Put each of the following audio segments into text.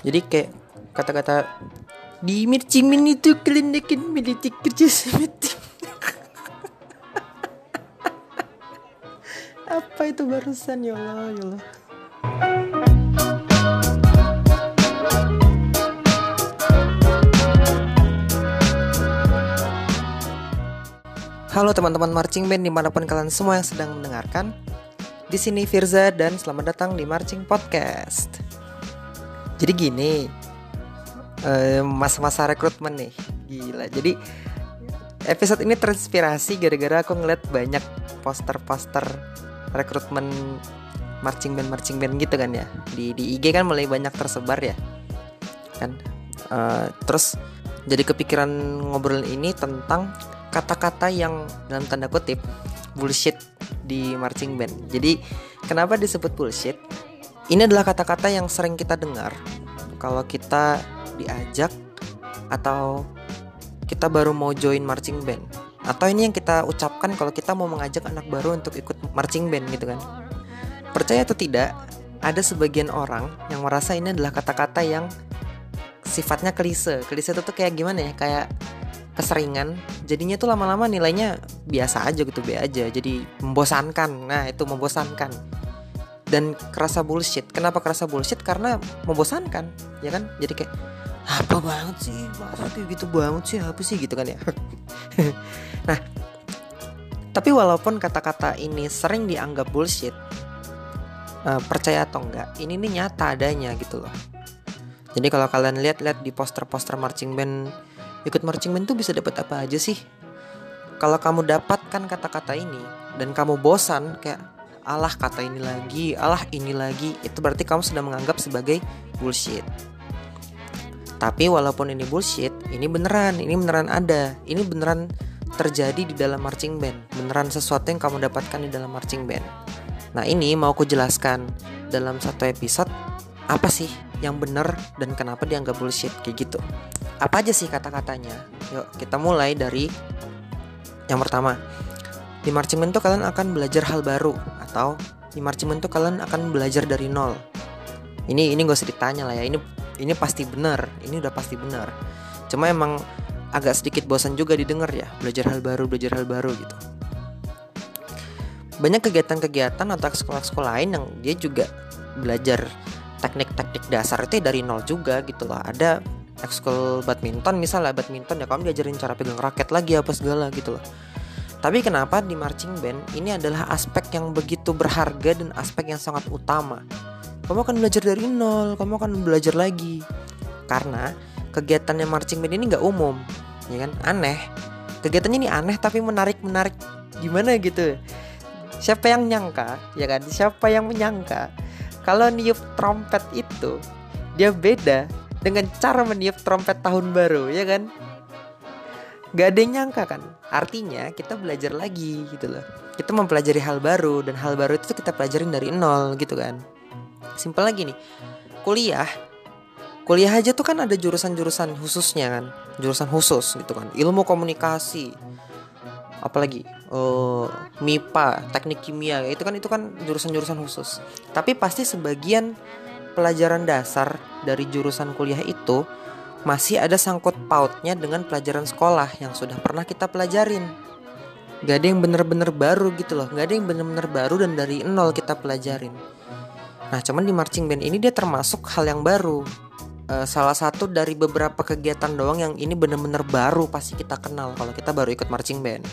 jadi kayak kata-kata di Mircimin itu kalian akan miliki kerja sama apa itu barusan? Ya Allah ya Allah. Halo teman-teman marching band di mana pun kalian semua yang sedang mendengarkan. Di sini Firza dan selamat datang di Marching Podcast Jadi gini eh, Masa-masa rekrutmen nih Gila Jadi episode ini terinspirasi gara-gara aku ngeliat banyak poster-poster rekrutmen marching band marching band gitu kan ya di di IG kan mulai banyak tersebar ya kan Eh, terus jadi kepikiran ngobrol ini tentang kata-kata yang dalam tanda kutip bullshit di marching band. Jadi kenapa disebut bullshit? Ini adalah kata-kata yang sering kita dengar kalau kita diajak atau kita baru mau join marching band. Atau ini yang kita ucapkan kalau kita mau mengajak anak baru untuk ikut marching band gitu kan. Percaya atau tidak, ada sebagian orang yang merasa ini adalah kata-kata yang sifatnya klise. Klise itu tuh kayak gimana ya? Kayak keseringan jadinya tuh lama-lama nilainya biasa aja gitu be aja jadi membosankan nah itu membosankan dan kerasa bullshit. Kenapa kerasa bullshit? Karena membosankan ya kan? Jadi kayak apa banget sih? Masa kayak gitu banget sih? Apa sih? Gitu kan ya. Nah tapi walaupun kata-kata ini sering dianggap bullshit eh, percaya atau enggak ini nih nyata adanya gitu loh. Jadi kalau kalian lihat-lihat di poster-poster marching band ikut marching band tuh bisa dapat apa aja sih? Kalau kamu dapatkan kata-kata ini dan kamu bosan kayak alah kata ini lagi, alah ini lagi, itu berarti kamu sudah menganggap sebagai bullshit. Tapi walaupun ini bullshit, ini beneran, ini beneran ada, ini beneran terjadi di dalam marching band, beneran sesuatu yang kamu dapatkan di dalam marching band. Nah ini mau aku jelaskan dalam satu episode apa sih yang bener dan kenapa dianggap bullshit? Kayak gitu. Apa aja sih kata-katanya? Yuk kita mulai dari yang pertama. Di marching band tuh kalian akan belajar hal baru atau di marching band tuh kalian akan belajar dari nol. Ini ini gak usah ditanya lah ya. Ini ini pasti benar. Ini udah pasti benar. Cuma emang agak sedikit bosan juga didengar ya. Belajar hal baru belajar hal baru gitu. Banyak kegiatan-kegiatan atau sekolah-sekolah lain yang dia juga belajar teknik-teknik dasar itu dari nol juga gitu loh. Ada ekskul badminton misalnya badminton ya kamu diajarin cara pegang raket lagi apa segala gitu loh tapi kenapa di marching band ini adalah aspek yang begitu berharga dan aspek yang sangat utama? Kamu akan belajar dari nol kamu akan belajar lagi. Karena kegiatannya marching band ini nggak umum ya kan? Aneh. Kegiatannya ini aneh tapi menarik menarik gimana gitu? Siapa yang nyangka ya kan? Siapa yang menyangka kalau niup trompet itu dia beda dengan cara meniup trompet tahun baru ya kan Gak ada yang nyangka kan? Artinya kita belajar lagi gitu loh. Kita mempelajari hal baru Dan hal baru itu kita pelajarin dari nol gitu kan? Simpel lagi nih. Kuliah. Kuliah aja tuh kan ada jurusan-jurusan khususnya kan? Jurusan khusus gitu kan? Ilmu komunikasi. Apalagi uh, MIPA, teknik kimia itu kan itu kan jurusan-jurusan khusus. Tapi pasti sebagian pelajaran dasar dari jurusan kuliah itu masih ada sangkut pautnya dengan pelajaran sekolah yang sudah pernah kita pelajarin. Gak ada yang bener-bener baru gitu loh, gak ada yang bener-bener baru dan dari nol kita pelajarin. Nah cuman di marching band ini dia termasuk hal yang baru. Uh, salah satu dari beberapa kegiatan doang yang ini bener-bener baru pasti kita kenal kalau kita baru ikut marching band.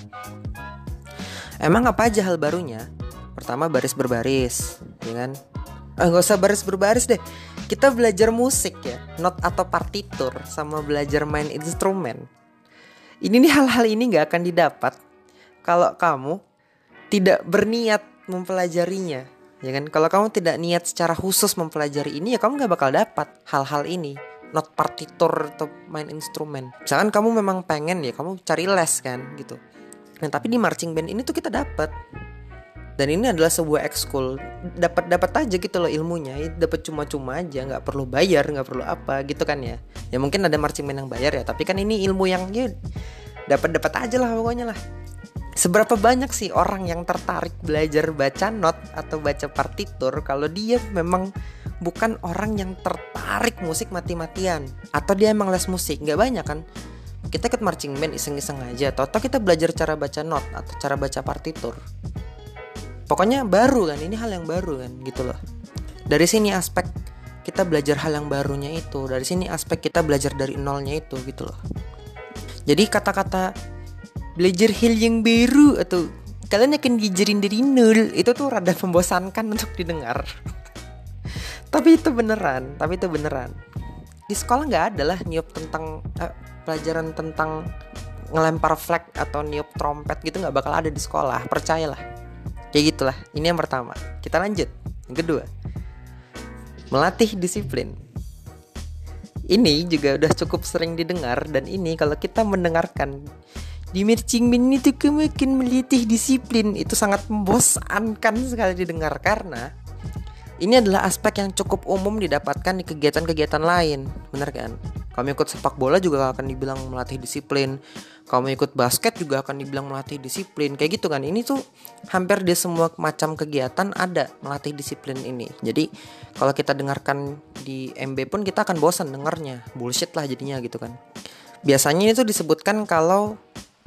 Emang apa aja hal barunya? Pertama baris berbaris, ya kan? Eh, gak usah baris berbaris deh. Kita belajar musik ya, not atau partitur, sama belajar main instrumen. Ini nih hal-hal ini nggak akan didapat kalau kamu tidak berniat mempelajarinya, ya kan? Kalau kamu tidak niat secara khusus mempelajari ini, ya kamu nggak bakal dapat hal-hal ini. Not partitur atau main instrumen. Misalkan kamu memang pengen ya, kamu cari les kan, gitu. Nah tapi di marching band ini tuh kita dapat dan ini adalah sebuah ekskul. Dapat dapat aja gitu loh ilmunya. Dapat cuma-cuma aja. Nggak perlu bayar nggak perlu apa gitu kan ya. Ya mungkin ada marching band yang bayar ya. Tapi kan ini ilmu yang ya dapat dapat aja lah pokoknya lah. Seberapa banyak sih orang yang tertarik belajar baca not atau baca partitur kalau dia memang bukan orang yang tertarik musik mati-matian? Atau dia emang les musik? Nggak banyak kan? Kita ikut marching band iseng-iseng aja. Atau, kita belajar cara baca not atau cara baca partitur pokoknya baru kan ini hal yang baru kan gitu loh. Dari sini aspek kita belajar hal yang barunya itu dari sini aspek kita belajar dari nolnya itu gitu loh. Jadi kata-kata belajar hal yang baru atau kalian akan diajarin dari nol itu tuh rada membosankan untuk didengar. Tapi itu beneran tapi itu beneran. Di sekolah nggak ada lah niup tentang eh, pelajaran tentang ngelempar flag atau niup trompet gitu nggak bakal ada di sekolah percayalah kayak gitulah ini yang pertama. Kita lanjut. Yang kedua melatih disiplin. Ini juga udah cukup sering didengar dan ini kalau kita mendengarkan di marching band itu akan melatih disiplin. Itu sangat membosankan sekali didengar karena ini adalah aspek yang cukup umum didapatkan di kegiatan-kegiatan lain, benar kan? Kamu ikut sepak bola juga akan dibilang melatih disiplin. Kamu ikut basket juga akan dibilang melatih disiplin. Kayak gitu kan? Ini tuh hampir di semua macam kegiatan ada melatih disiplin ini. Jadi kalau kita dengarkan di MB pun kita akan bosan dengarnya. Bullshit lah jadinya gitu kan. Biasanya itu disebutkan kalau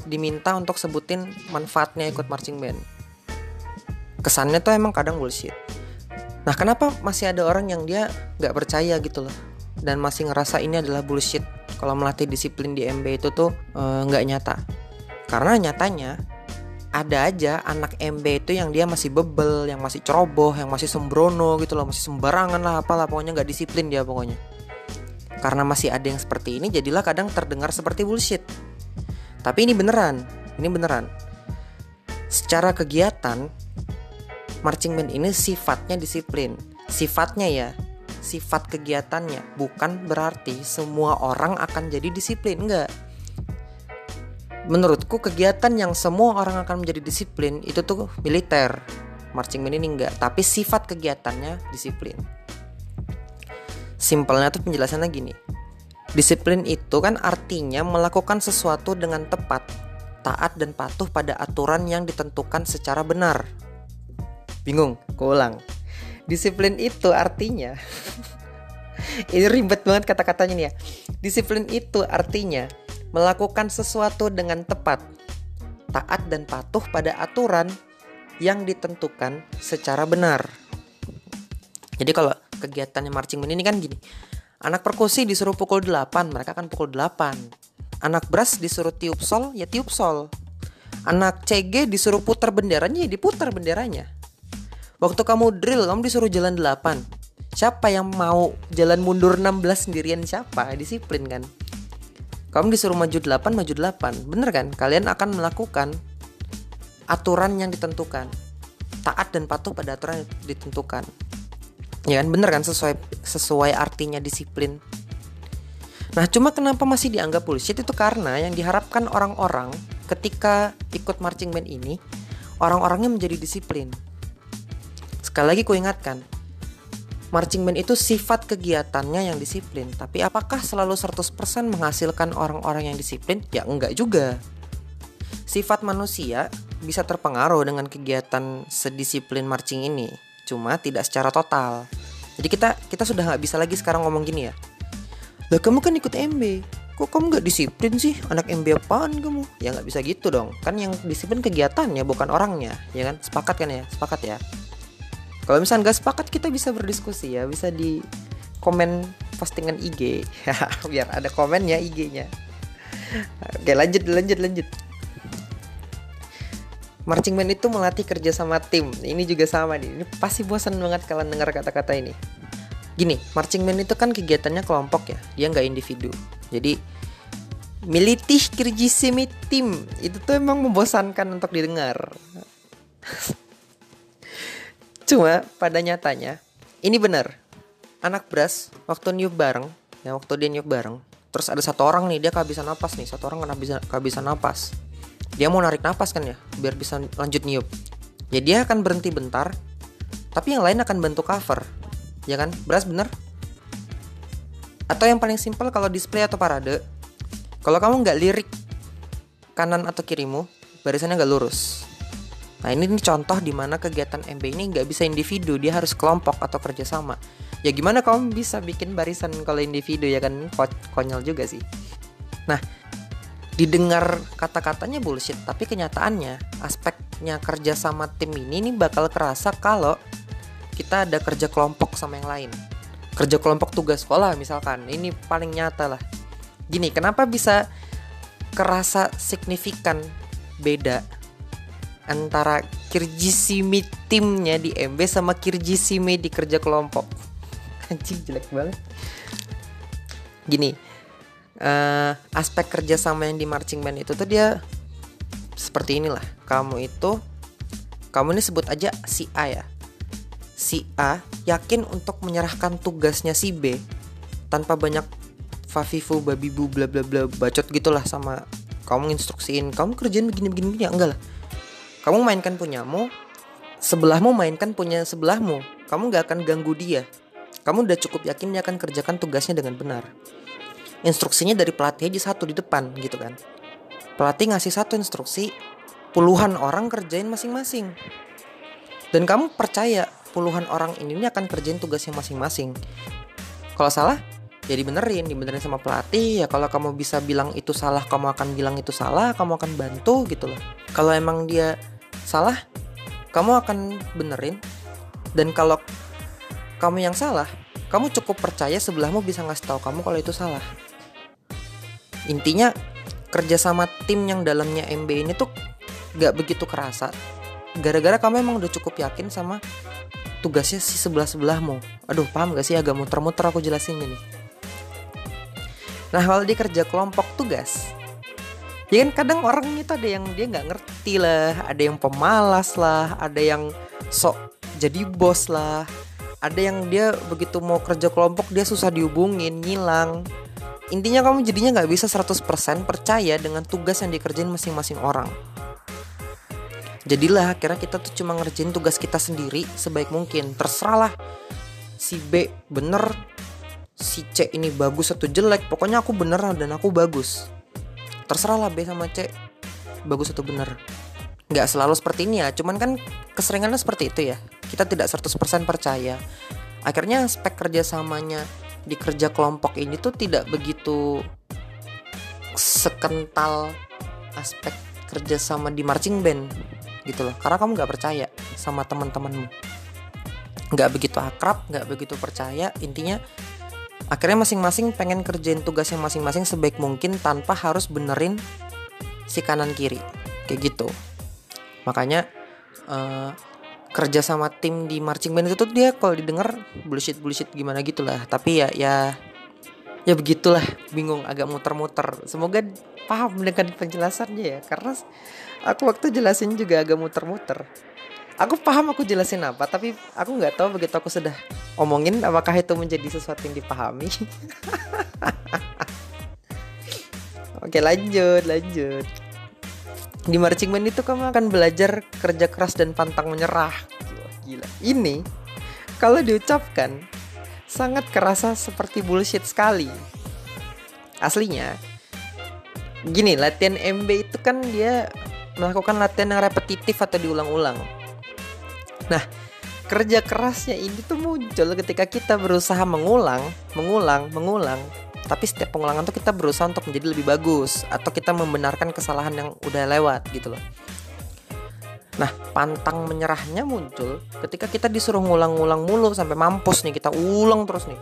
diminta untuk sebutin manfaatnya ikut marching band. Kesannya tuh emang kadang bullshit Nah kenapa masih ada orang yang dia nggak percaya gitu loh dan masih ngerasa ini adalah bullshit kalau melatih disiplin di MB itu tuh eh, nggak e, nyata karena nyatanya ada aja anak MB itu yang dia masih bebel, yang masih ceroboh, yang masih sembrono gitu loh, masih sembarangan lah apalah pokoknya nggak disiplin dia pokoknya. Karena masih ada yang seperti ini, jadilah kadang terdengar seperti bullshit. Tapi ini beneran, ini beneran. Secara kegiatan, marching band ini sifatnya disiplin. Sifatnya ya, sifat kegiatannya bukan berarti semua orang akan jadi disiplin, enggak. Menurutku kegiatan yang semua orang akan menjadi disiplin itu tuh militer. Marching band ini enggak, tapi sifat kegiatannya disiplin. Simpelnya tuh penjelasannya gini. Disiplin itu kan artinya melakukan sesuatu dengan tepat, taat dan patuh pada aturan yang ditentukan secara benar Bingung? Kuulang. Disiplin itu artinya ini ribet banget kata-katanya nih ya. Disiplin itu artinya melakukan sesuatu dengan tepat, taat dan patuh pada aturan yang ditentukan secara benar. Jadi kalau kegiatannya marching band ini kan gini. Anak perkusi disuruh pukul 8, mereka akan pukul 8. Anak brass disuruh tiup sol, ya tiup sol. Anak CG disuruh putar benderanya, ya diputar benderanya. Waktu kamu drill, kamu disuruh jalan 8. Siapa yang mau jalan mundur 16 sendirian siapa? Disiplin kan? Kamu disuruh maju 8, maju 8. Bener kan? Kalian akan melakukan aturan yang ditentukan. Taat dan patuh pada aturan yang ditentukan. Ya kan? Bener kan? Sesuai sesuai artinya disiplin. Nah, cuma kenapa masih dianggap bullshit itu karena yang diharapkan orang-orang ketika ikut marching band ini, orang-orangnya menjadi disiplin. Sekali lagi ku ingatkan, marching band itu sifat kegiatannya yang disiplin, tapi apakah selalu 100% menghasilkan orang-orang yang disiplin? Ya enggak juga. Sifat manusia bisa terpengaruh dengan kegiatan sedisiplin marching ini, cuma tidak secara total. Jadi kita kita sudah nggak bisa lagi sekarang ngomong gini ya. Lah kamu kan ikut MB, kok kamu nggak disiplin sih? Anak MB apaan kamu? Ya nggak bisa gitu dong. Kan yang disiplin kegiatannya bukan orangnya. Ya kan? Sepakat kan ya? Sepakat ya kalau misalnya nggak sepakat kita bisa berdiskusi ya, bisa di komen postingan IG biar ada komen ya IG-nya. Oke lanjut lanjut lanjut. Marching band itu melatih kerja sama tim. Ini juga sama nih. Ini pasti bosan banget kalian dengar kata-kata ini. Gini, marching band itu kan kegiatannya kelompok ya. Dia nggak individu. Jadi militih kerja semi tim itu tuh emang membosankan untuk didengar. Cuma pada nyatanya ini benar. Anak beras waktu niup bareng, ya waktu dia niup bareng, terus ada satu orang nih dia kehabisan napas nih, satu orang kena bisa kehabisan napas. Dia mau narik napas kan ya, biar bisa lanjut niup. Ya dia akan berhenti bentar, tapi yang lain akan bantu cover. Ya kan? Beras bener? Atau yang paling simpel kalau display atau parade, kalau kamu nggak lirik kanan atau kirimu, barisannya nggak lurus. Nah ini nih contoh di mana kegiatan MB ini nggak bisa individu, dia harus kelompok atau kerjasama. ya gimana kamu bisa bikin barisan kalau individu ya kan? Konyol juga sih. Nah didengar kata-katanya bullshit tapi kenyataannya aspeknya kerja sama tim ini nih bakal kerasa kalau kita ada kerja kelompok sama yang lain. Kerja kelompok tugas sekolah misalkan. Ini paling nyata lah. Gini kenapa bisa kerasa signifikan beda antara Kirjisimi timnya di MB sama Kirjisimi di kerja kelompok. Anjing jelek banget. Gini uh, aspek kerjasama yang di marching band itu tuh dia seperti inilah. Kamu itu kamu ini sebut aja si A ya. Si A yakin untuk menyerahkan tugasnya si B tanpa banyak fafifu babibu bla bla bla bacot gitulah sama kamu instruksiin kamu kerjaan begini begini begini enggak lah kamu mainkan punyamu sebelahmu mainkan punya sebelahmu kamu gak akan ganggu dia kamu udah cukup yakin dia akan kerjakan tugasnya dengan benar. Instruksinya dari pelatih aja satu di depan gitu kan. Pelatih ngasih satu instruksi, puluhan orang kerjain masing-masing. Dan kamu percaya puluhan orang ini, akan kerjain tugasnya masing-masing. Kalau salah, ya dibenerin, dibenerin sama pelatih. Ya kalau kamu bisa bilang itu salah, kamu akan bilang itu salah, kamu akan bantu gitu loh. Kalau emang dia salah, kamu akan benerin. Dan kalau kamu yang salah, kamu cukup percaya sebelahmu bisa ngasih tahu kamu kalau itu salah. Intinya kerja sama tim yang dalamnya MB ini tuh gak begitu kerasa. Gara-gara kamu emang udah cukup yakin sama tugasnya si sebelah sebelahmu. Aduh, paham gak sih agak muter-muter aku jelasin ini. Nah, kalau di kerja kelompok tugas, ya kan kadang orang itu ada yang dia nggak ngerti lah, ada yang pemalas lah, ada yang sok jadi bos lah, ada yang dia begitu mau kerja kelompok dia susah dihubungin ngilang. Intinya kamu jadinya nggak bisa 100% percaya dengan tugas yang dikerjain masing-masing orang. Jadilah akhirnya kita tuh cuma ngerjain tugas kita sendiri sebaik mungkin. Terserahlah si B bener si C ini bagus atau jelek. Pokoknya aku bener dan aku bagus terserahlah B sama C. Bagus atau bener nggak selalu seperti ini ya cuman kan keseringannya seperti itu ya. Kita tidak 100% percaya. Akhirnya aspek kerjasamanya di kerja kelompok ini tuh tidak begitu sekental aspek kerjasama di marching band gitu loh. Karena kamu nggak percaya sama teman-temanmu. Nggak begitu akrab nggak begitu percaya intinya akhirnya masing-masing pengen kerjain tugasnya masing-masing sebaik mungkin tanpa harus benerin si kanan kiri. Kayak gitu. Makanya uh, kerja sama tim di marching band itu dia kalau didengar bullshit bullshit gimana gitulah tapi ya ya ya begitulah. Bingung agak muter-muter. Semoga paham dengan penjelasannya ya. Karena aku waktu jelasin juga agak muter-muter aku paham aku jelasin apa tapi aku nggak tahu begitu aku sudah omongin apakah itu menjadi sesuatu yang dipahami oke lanjut lanjut di marching band itu kamu akan belajar kerja keras dan pantang menyerah. Gila. Ini kalau diucapkan sangat kerasa seperti bullshit sekali. Aslinya gini, latihan MB itu kan dia melakukan latihan yang repetitif atau diulang-ulang. Nah, kerja kerasnya ini tuh muncul ketika kita berusaha mengulang, mengulang, mengulang tapi setiap pengulangan tuh kita berusaha untuk menjadi lebih bagus atau kita membenarkan kesalahan yang udah lewat gitu loh Nah, pantang menyerahnya muncul ketika kita disuruh ngulang-ngulang mulu sampai mampus nih, kita ulang terus nih.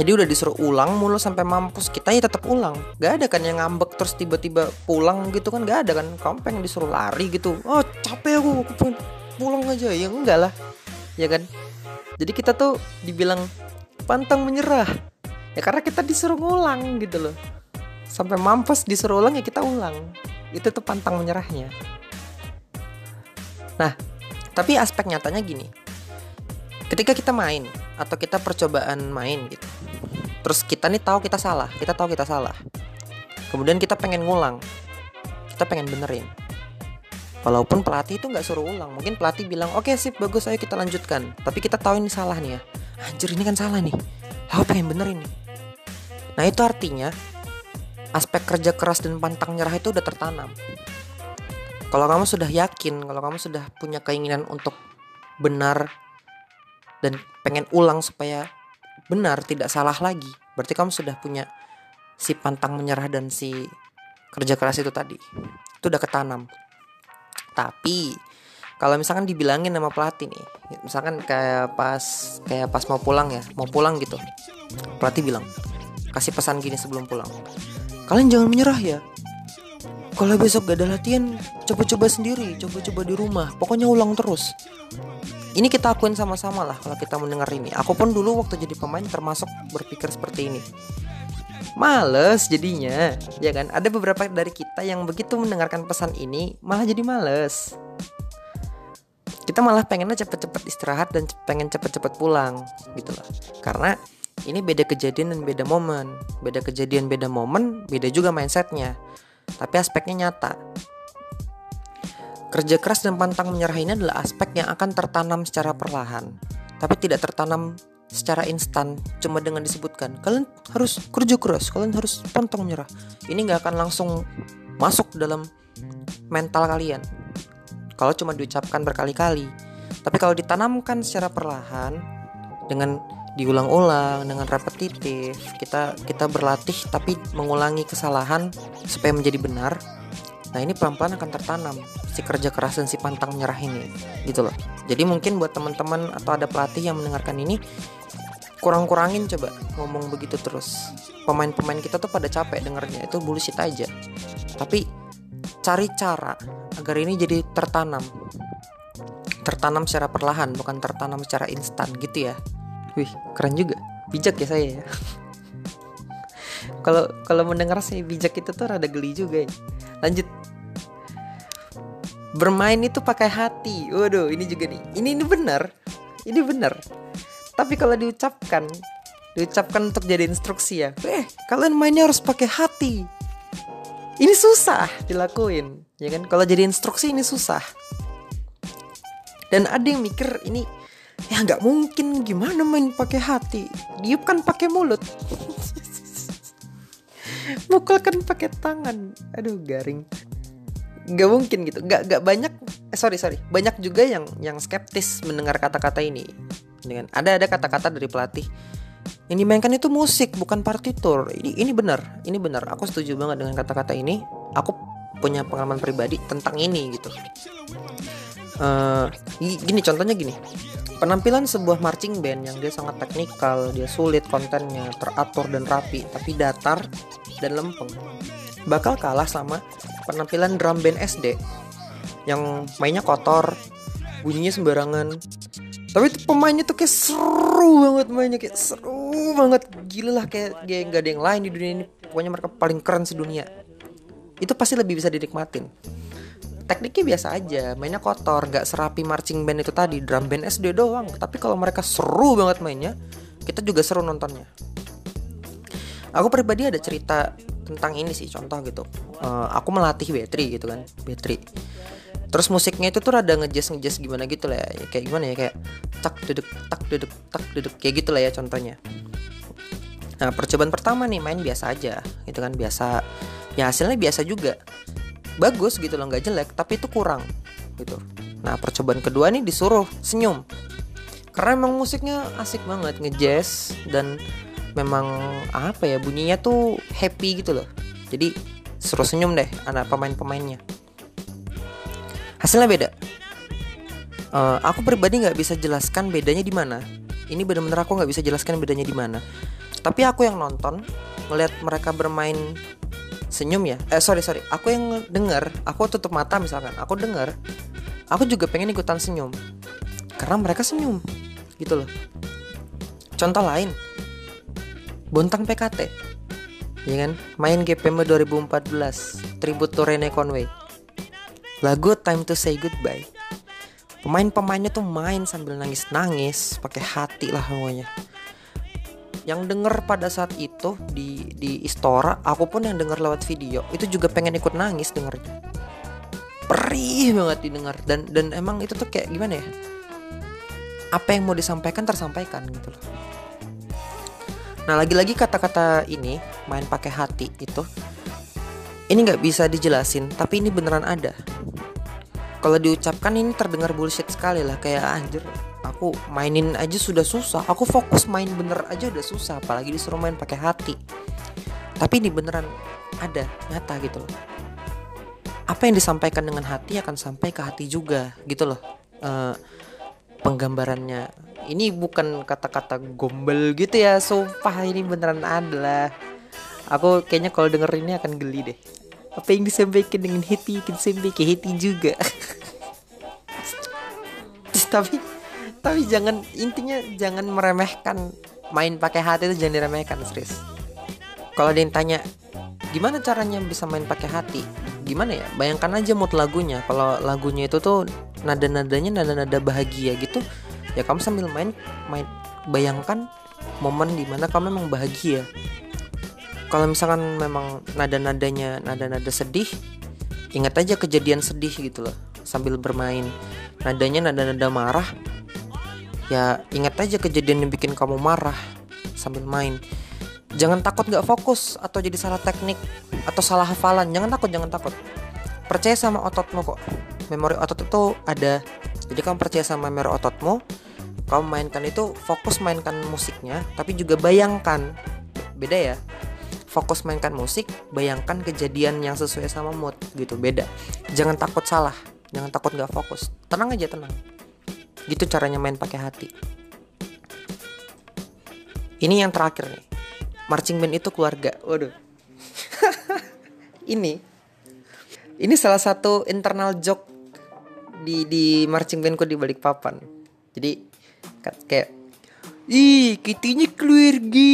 Jadi udah disuruh ulang mulu sampai mampus, kita ya tetap ulang. Gak ada kan yang ngambek terus tiba-tiba pulang gitu kan gak ada kan. Kamu pengen disuruh lari gitu. Oh, capek aku, aku pengen pulang aja. Ya enggak lah. Ya kan? Jadi kita tuh dibilang pantang menyerah. Ya karena kita disuruh ngulang gitu loh. Sampai mampus disuruh ulang ya kita ulang. Itu tuh pantang menyerahnya. Nah tapi aspek nyatanya gini. Ketika kita main atau kita percobaan main gitu terus kita nih tahu kita salah kita tahu kita salah. Kemudian kita pengen ngulang kita pengen benerin walaupun pelatih itu nggak suruh ulang mungkin pelatih bilang oke okay, sip bagus ayo kita lanjutkan. Tapi kita tahu ini salah nih ya. Anjir ini kan salah nih. Aku pengen benerin nih Nah itu artinya aspek kerja keras dan pantang nyerah itu udah tertanam. Kalau kamu sudah yakin, kalau kamu sudah punya keinginan untuk benar dan pengen ulang supaya benar tidak salah lagi berarti kamu sudah punya si pantang menyerah dan si kerja keras itu tadi. Itu udah ketanam tapi kalau misalkan dibilangin sama pelatih nih misalkan kayak pas kayak pas mau pulang ya mau pulang gitu. Pelatih bilang kasih pesan gini sebelum pulang. Kalian jangan menyerah ya. Kalau besok gak ada latihan coba-coba sendiri coba-coba di rumah. Pokoknya ulang terus. Ini kita akuin sama-sama lah kalau kita mendengar ini. Aku pun dulu waktu jadi pemain termasuk berpikir seperti ini males jadinya ya kan? Ada beberapa dari kita yang begitu mendengarkan pesan ini malah jadi males. Kita malah pengennya cepet-cepet istirahat dan pengen cepet-cepet pulang gitu loh. Karena ini beda kejadian dan beda momen. Beda kejadian beda momen beda juga mindsetnya. Tapi aspeknya nyata. Kerja keras dan pantang menyerah ini adalah aspek yang akan tertanam secara perlahan. Tapi tidak tertanam secara instan cuma dengan disebutkan kalian harus kerja keras kalian harus pantang menyerah ini nggak akan langsung masuk dalam mental kalian kalau cuma diucapkan berkali-kali. Tapi kalau ditanamkan secara perlahan dengan diulang-ulang dengan repetitif, kita kita berlatih tapi mengulangi kesalahan supaya menjadi benar. Nah, ini pelan-pelan akan tertanam si kerja keras dan si pantang menyerah ini. Gitu loh. Jadi mungkin buat teman-teman atau ada pelatih yang mendengarkan ini kurang-kurangin coba ngomong begitu terus. Pemain-pemain kita tuh pada capek dengernya, itu bullshit aja. Tapi cari cara agar ini jadi tertanam tertanam secara perlahan bukan tertanam secara instan gitu ya wih keren juga bijak ya saya ya kalau kalau mendengar saya bijak itu tuh rada geli juga ya. Lanjut. Bermain itu pakai hati. Waduh ini juga nih. Ini ini benar. Ini benar. Tapi kalau diucapkan diucapkan untuk jadi instruksi ya. Eh kalian mainnya harus pakai hati. Ini susah dilakuin ya kan? Kalau jadi instruksi ini susah. Dan ada yang mikir ini ya nggak mungkin. Gimana main pakai hati? Diup kan pakai mulut mukul kan pakai tangan. Aduh garing. Nggak mungkin gitu. Nggak nggak banyak eh, sorry sorry. Banyak juga yang yang skeptis mendengar kata-kata ini. Dengan ada ada kata-kata dari pelatih yang dimainkan itu musik bukan partitur. Ini ini benar. Ini benar. Aku setuju banget dengan kata-kata ini. Aku punya pengalaman pribadi tentang ini gitu. Uh, gini contohnya gini penampilan sebuah marching band yang dia sangat teknikal dia sulit kontennya teratur dan rapi tapi datar dan lempeng. Bakal kalah sama penampilan drum band SD yang mainnya kotor bunyinya sembarangan. Tapi itu pemainnya tuh kayak seru banget mainnya kayak seru banget. Gila lah kayak kayak nggak ada yang lain di dunia ini. Pokoknya mereka paling keren sedunia. Itu pasti lebih bisa dinikmatin tekniknya biasa aja mainnya kotor nggak serapi marching band itu tadi drum band SD doang. Tapi kalau mereka seru banget mainnya kita juga seru nontonnya. Aku pribadi ada cerita tentang ini sih contoh gitu. Uh, aku melatih battery gitu kan battery terus musiknya itu tuh rada ngejazz ngejazz gimana gitu lah ya kayak gimana ya kayak tak duduk tak duduk tak duduk kayak gitu lah ya contohnya. Nah percobaan pertama nih main biasa aja gitu kan biasa. Ya hasilnya biasa juga bagus gitu loh nggak jelek tapi itu kurang gitu. Nah percobaan kedua nih disuruh senyum. Karena emang musiknya asik banget ngejazz dan memang apa ya bunyinya tuh happy gitu loh. Jadi suruh senyum deh anak pemain-pemainnya. Hasilnya beda. Uh, aku pribadi nggak bisa jelaskan bedanya di mana. Ini benar-benar aku nggak bisa jelaskan bedanya di mana. Tapi aku yang nonton melihat mereka bermain senyum ya. Eh sorry sorry. Aku yang dengar aku tutup mata misalkan. Aku dengar aku juga pengen ikutan senyum. Karena mereka senyum gitu loh. Contoh lain Bontang PKT ya kan? Main GPM 2014 tribute to Rene Conway. Lagu Time to Say Goodbye. Pemain-pemainnya tuh main sambil nangis-nangis pakai hati lah semuanya yang denger pada saat itu di di Istora aku pun yang denger lewat video itu juga pengen ikut nangis dengernya. Perih banget didengar. Dan dan emang itu tuh kayak gimana ya? Apa yang mau disampaikan tersampaikan gitu loh. Nah lagi-lagi kata-kata ini main pakai hati itu ini nggak bisa dijelasin tapi ini beneran ada. Kalau diucapkan ini terdengar bullshit sekali lah kayak anjir aku mainin aja sudah susah. Aku fokus main bener aja udah susah apalagi disuruh main pakai hati. Tapi ini beneran ada nyata gitu loh. Apa yang disampaikan dengan hati akan sampai ke hati juga gitu loh. Uh, penggambarannya. Ini bukan kata-kata gombel gitu ya sumpah ini beneran adalah aku kayaknya kalau denger ini akan geli deh. Apa yang disampaikan dengan hati akan sampai ke hati juga. Tapi tapi jangan intinya jangan meremehkan main pakai hati itu jangan diremehkan serius kalau yang tanya gimana caranya bisa main pakai hati? Gimana ya? Bayangkan aja mood lagunya. Kalau lagunya itu tuh nada nadanya nada nada bahagia gitu ya kamu sambil main main bayangkan momen di mana kamu memang bahagia. Kalau misalkan memang nada nadanya nada nada sedih ingat aja kejadian sedih gitu loh sambil bermain. Nadanya nada nada marah ya ingat aja kejadian yang bikin kamu marah sambil main. Jangan takut gak fokus atau jadi salah teknik atau salah hafalan. Jangan takut jangan takut. Percaya sama ototmu kok. Memori otot itu ada. Jadi kamu percaya sama memori ototmu. Kamu mainkan itu fokus mainkan musiknya tapi juga bayangkan. Beda ya. Fokus mainkan musik bayangkan kejadian yang sesuai sama mood gitu. Beda. Jangan takut salah. Jangan takut gak fokus. Tenang aja tenang gitu caranya main pakai hati. Ini yang terakhir nih. Marching band itu keluarga. Waduh. Ini. Ini salah satu internal joke di di marching bandku di balik papan jadi kayak ih kitinya keluarga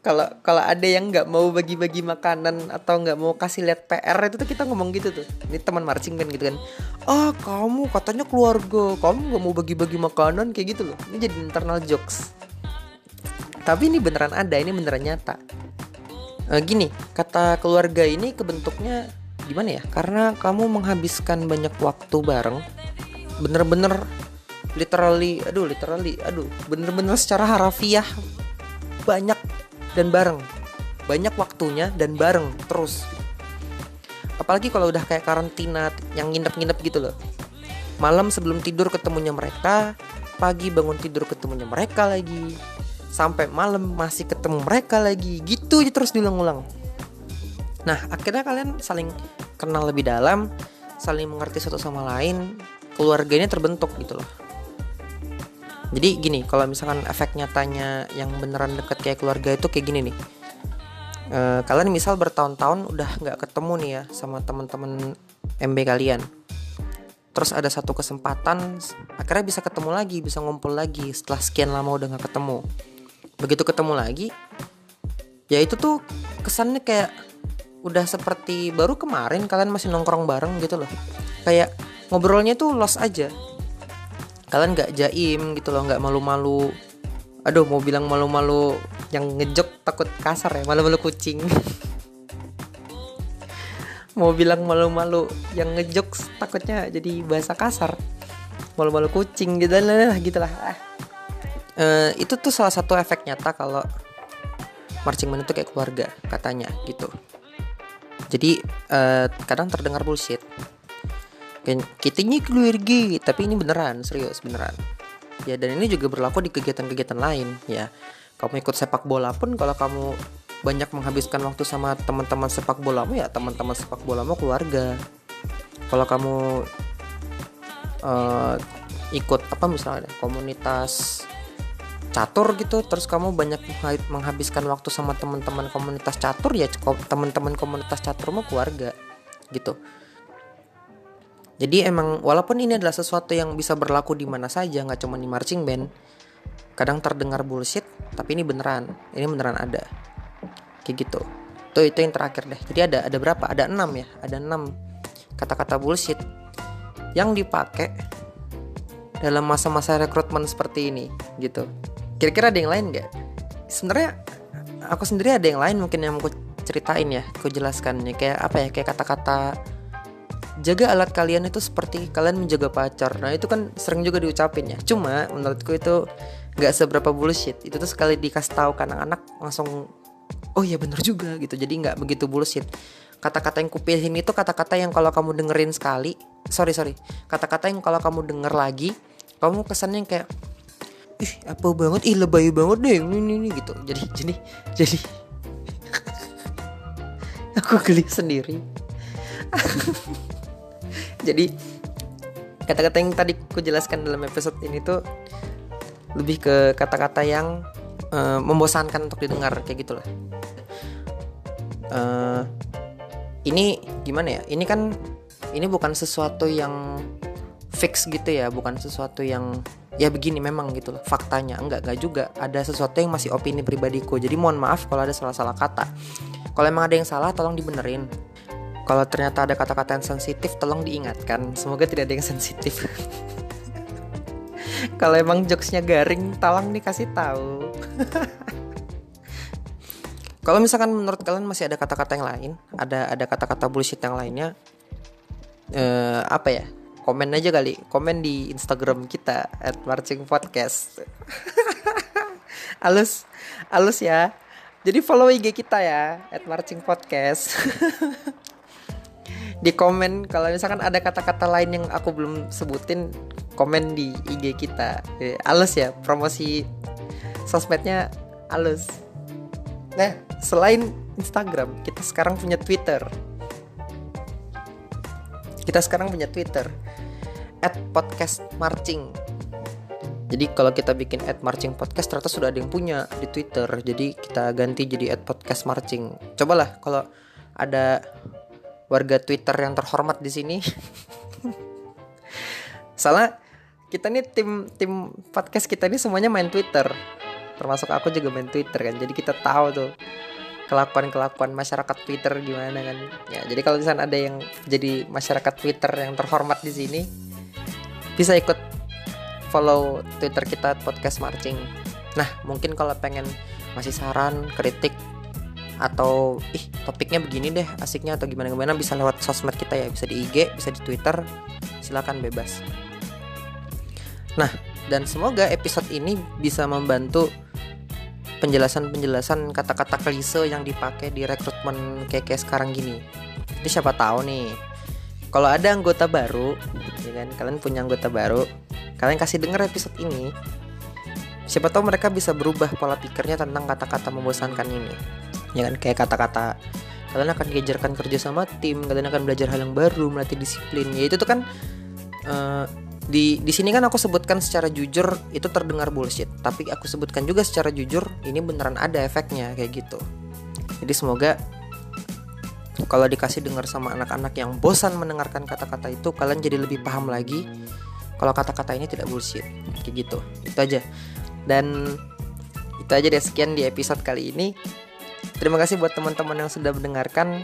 kalau kalau ada yang nggak mau bagi-bagi makanan atau nggak mau kasih lihat PR itu tuh kita ngomong gitu tuh. Ini teman marching band gitu kan. Ah kamu katanya keluarga kamu nggak mau bagi-bagi makanan kayak gitu loh. Ini jadi internal jokes. Tapi ini beneran ada ini beneran nyata. E, gini kata keluarga ini kebentuknya gimana ya? Karena kamu menghabiskan banyak waktu bareng bener-bener literally aduh literally aduh bener-bener secara harafiah banyak dan bareng. Banyak waktunya dan bareng terus. Apalagi kalau udah kayak karantina yang nginep-nginep gitu loh. Malam sebelum tidur ketemunya mereka pagi bangun tidur ketemunya mereka lagi sampai malam masih ketemu mereka lagi gitu aja terus diulang-ulang. Nah akhirnya kalian saling kenal lebih dalam saling mengerti satu sama lain keluarganya terbentuk gitu loh jadi gini kalau misalkan efek nyatanya yang beneran deket kayak keluarga itu kayak gini nih. E, kalian misal bertahun-tahun udah nggak ketemu nih ya sama teman-teman MB kalian. Terus ada satu kesempatan akhirnya bisa ketemu lagi bisa ngumpul lagi setelah sekian lama udah nggak ketemu. Begitu ketemu lagi ya itu tuh kesannya kayak udah seperti baru kemarin kalian masih nongkrong bareng gitu loh. Kayak ngobrolnya tuh los aja kalian nggak jaim gitu loh nggak malu-malu. Aduh mau bilang malu-malu yang ngejok takut kasar ya malu-malu kucing. Mau bilang malu-malu yang ngejok takutnya jadi bahasa kasar. Malu-malu kucing gitu lah gitu lah. Ah. e, itu tuh salah satu efek nyata kalau marching itu kayak keluarga katanya gitu. Jadi e, kadang terdengar bullshit kita ini keluarga tapi ini beneran serius beneran. Ya dan ini juga berlaku di kegiatan-kegiatan lain ya. Kamu ikut sepak bola pun kalau kamu banyak menghabiskan waktu sama teman-teman sepak bolamu ya teman-teman sepak bolamu keluarga. Kalau kamu uh, ikut apa misalnya komunitas catur gitu terus kamu banyak menghabiskan waktu sama teman-teman komunitas catur ya teman-teman komunitas caturmu keluarga gitu jadi emang walaupun ini adalah sesuatu yang bisa berlaku di mana saja, nggak cuma di marching band. Kadang terdengar bullshit, tapi ini beneran. Ini beneran ada. Kayak gitu. Tuh itu yang terakhir deh. Jadi ada ada berapa? Ada enam ya. Ada enam kata-kata bullshit yang dipakai dalam masa-masa rekrutmen seperti ini gitu. Kira-kira ada yang lain nggak? Sebenarnya aku sendiri ada yang lain mungkin yang aku ceritain ya, aku jelaskan ya kayak apa ya kayak kata-kata jaga alat kalian itu seperti kalian menjaga pacar. Nah itu kan sering juga diucapin ya. Cuma menurutku itu nggak seberapa bullshit. Itu tuh sekali dikasih tahu ke anak-anak langsung oh ya bener juga gitu. Jadi nggak begitu bullshit. Kata-kata yang kupilih ini tuh kata-kata yang kalau kamu dengerin sekali sorry sorry. Kata-kata yang kalau kamu denger lagi kamu kesannya kayak ih apa banget? Ih lebay banget deh. Ini ini, ini gitu. Jadi jadi jadi aku geli sendiri jadi kata-kata yang tadi aku jelaskan dalam episode ini tuh lebih ke kata-kata yang uh, membosankan untuk didengar kayak gitulah. Uh, ini gimana ya? Ini kan ini bukan sesuatu yang fix gitu ya bukan sesuatu yang ya begini memang gitu loh faktanya. Enggak enggak juga. Ada sesuatu yang masih opini pribadiku. Jadi mohon maaf kalau ada salah-salah kata. Kalau emang ada yang salah tolong dibenerin kalau ternyata ada kata-kata yang sensitif tolong diingatkan. Semoga tidak ada yang sensitif. Kalau emang jokesnya garing tolong dikasih tahu. Kalau misalkan menurut kalian masih ada kata-kata yang lain ada ada kata-kata bullshit yang lainnya eh, apa ya? Komen aja kali. Komen di Instagram kita at marching podcast. Alus alus ya. Jadi follow IG kita ya at marching podcast di komen. Kalau misalkan ada kata-kata lain yang aku belum sebutin komen di IG kita. Eh, alus ya promosi sosmednya alus nah selain Instagram kita sekarang punya Twitter. Kita sekarang punya Twitter at podcast marching. Jadi kalau kita bikin at marching podcast ternyata sudah ada yang punya di Twitter. Jadi kita ganti jadi at podcast marching. Cobalah kalau ada warga Twitter yang terhormat di sini. Salah kita nih tim tim podcast kita ini semuanya main Twitter. Termasuk aku juga main Twitter kan. Jadi kita tahu tuh kelakuan-kelakuan masyarakat Twitter gimana kan. Ya jadi kalau misalnya ada yang jadi masyarakat Twitter yang terhormat di sini bisa ikut follow Twitter kita podcast marching. Nah, mungkin kalau pengen masih saran, kritik atau ih topiknya begini deh asiknya atau gimana gimana bisa lewat sosmed kita ya bisa di IG bisa di Twitter. Silakan bebas. Nah dan semoga episode ini bisa membantu penjelasan-penjelasan kata-kata klise yang dipakai di rekrutmen kayak, sekarang gini. Jadi siapa tahu nih kalau ada anggota baru ya kan kalian punya anggota baru kalian kasih denger episode ini siapa tahu mereka bisa berubah pola pikirnya tentang kata-kata membosankan ini ya kan kayak kata-kata kalian akan diajarkan kerja sama tim kalian akan belajar hal yang baru melatih disiplin. Ya itu tuh kan uh, di di sini kan aku sebutkan secara jujur itu terdengar bullshit. Tapi aku sebutkan juga secara jujur ini beneran ada efeknya kayak gitu. Jadi semoga kalau dikasih dengar sama anak-anak yang bosan mendengarkan kata-kata itu kalian jadi lebih paham lagi kalau kata-kata ini tidak bullshit. Kayak gitu. Itu aja. Dan itu aja deh sekian di episode kali ini terima kasih buat teman-teman yang sudah mendengarkan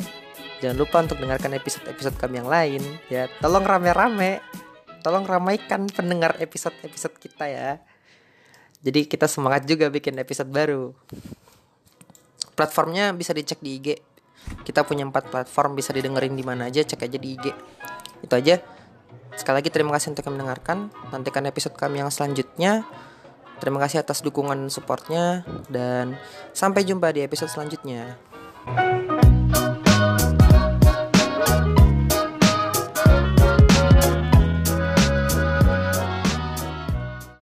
jangan lupa untuk dengarkan episode-episode kami yang lain ya tolong rame-rame tolong ramaikan pendengar episode-episode kita ya jadi kita semangat juga bikin episode baru platformnya bisa dicek di IG kita punya empat platform bisa didengerin di mana aja, cek aja di IG. Itu aja. Sekali lagi terima kasih untuk yang mendengarkan. Nantikan episode kami yang selanjutnya. Terima kasih atas dukungan supportnya dan sampai jumpa di episode selanjutnya.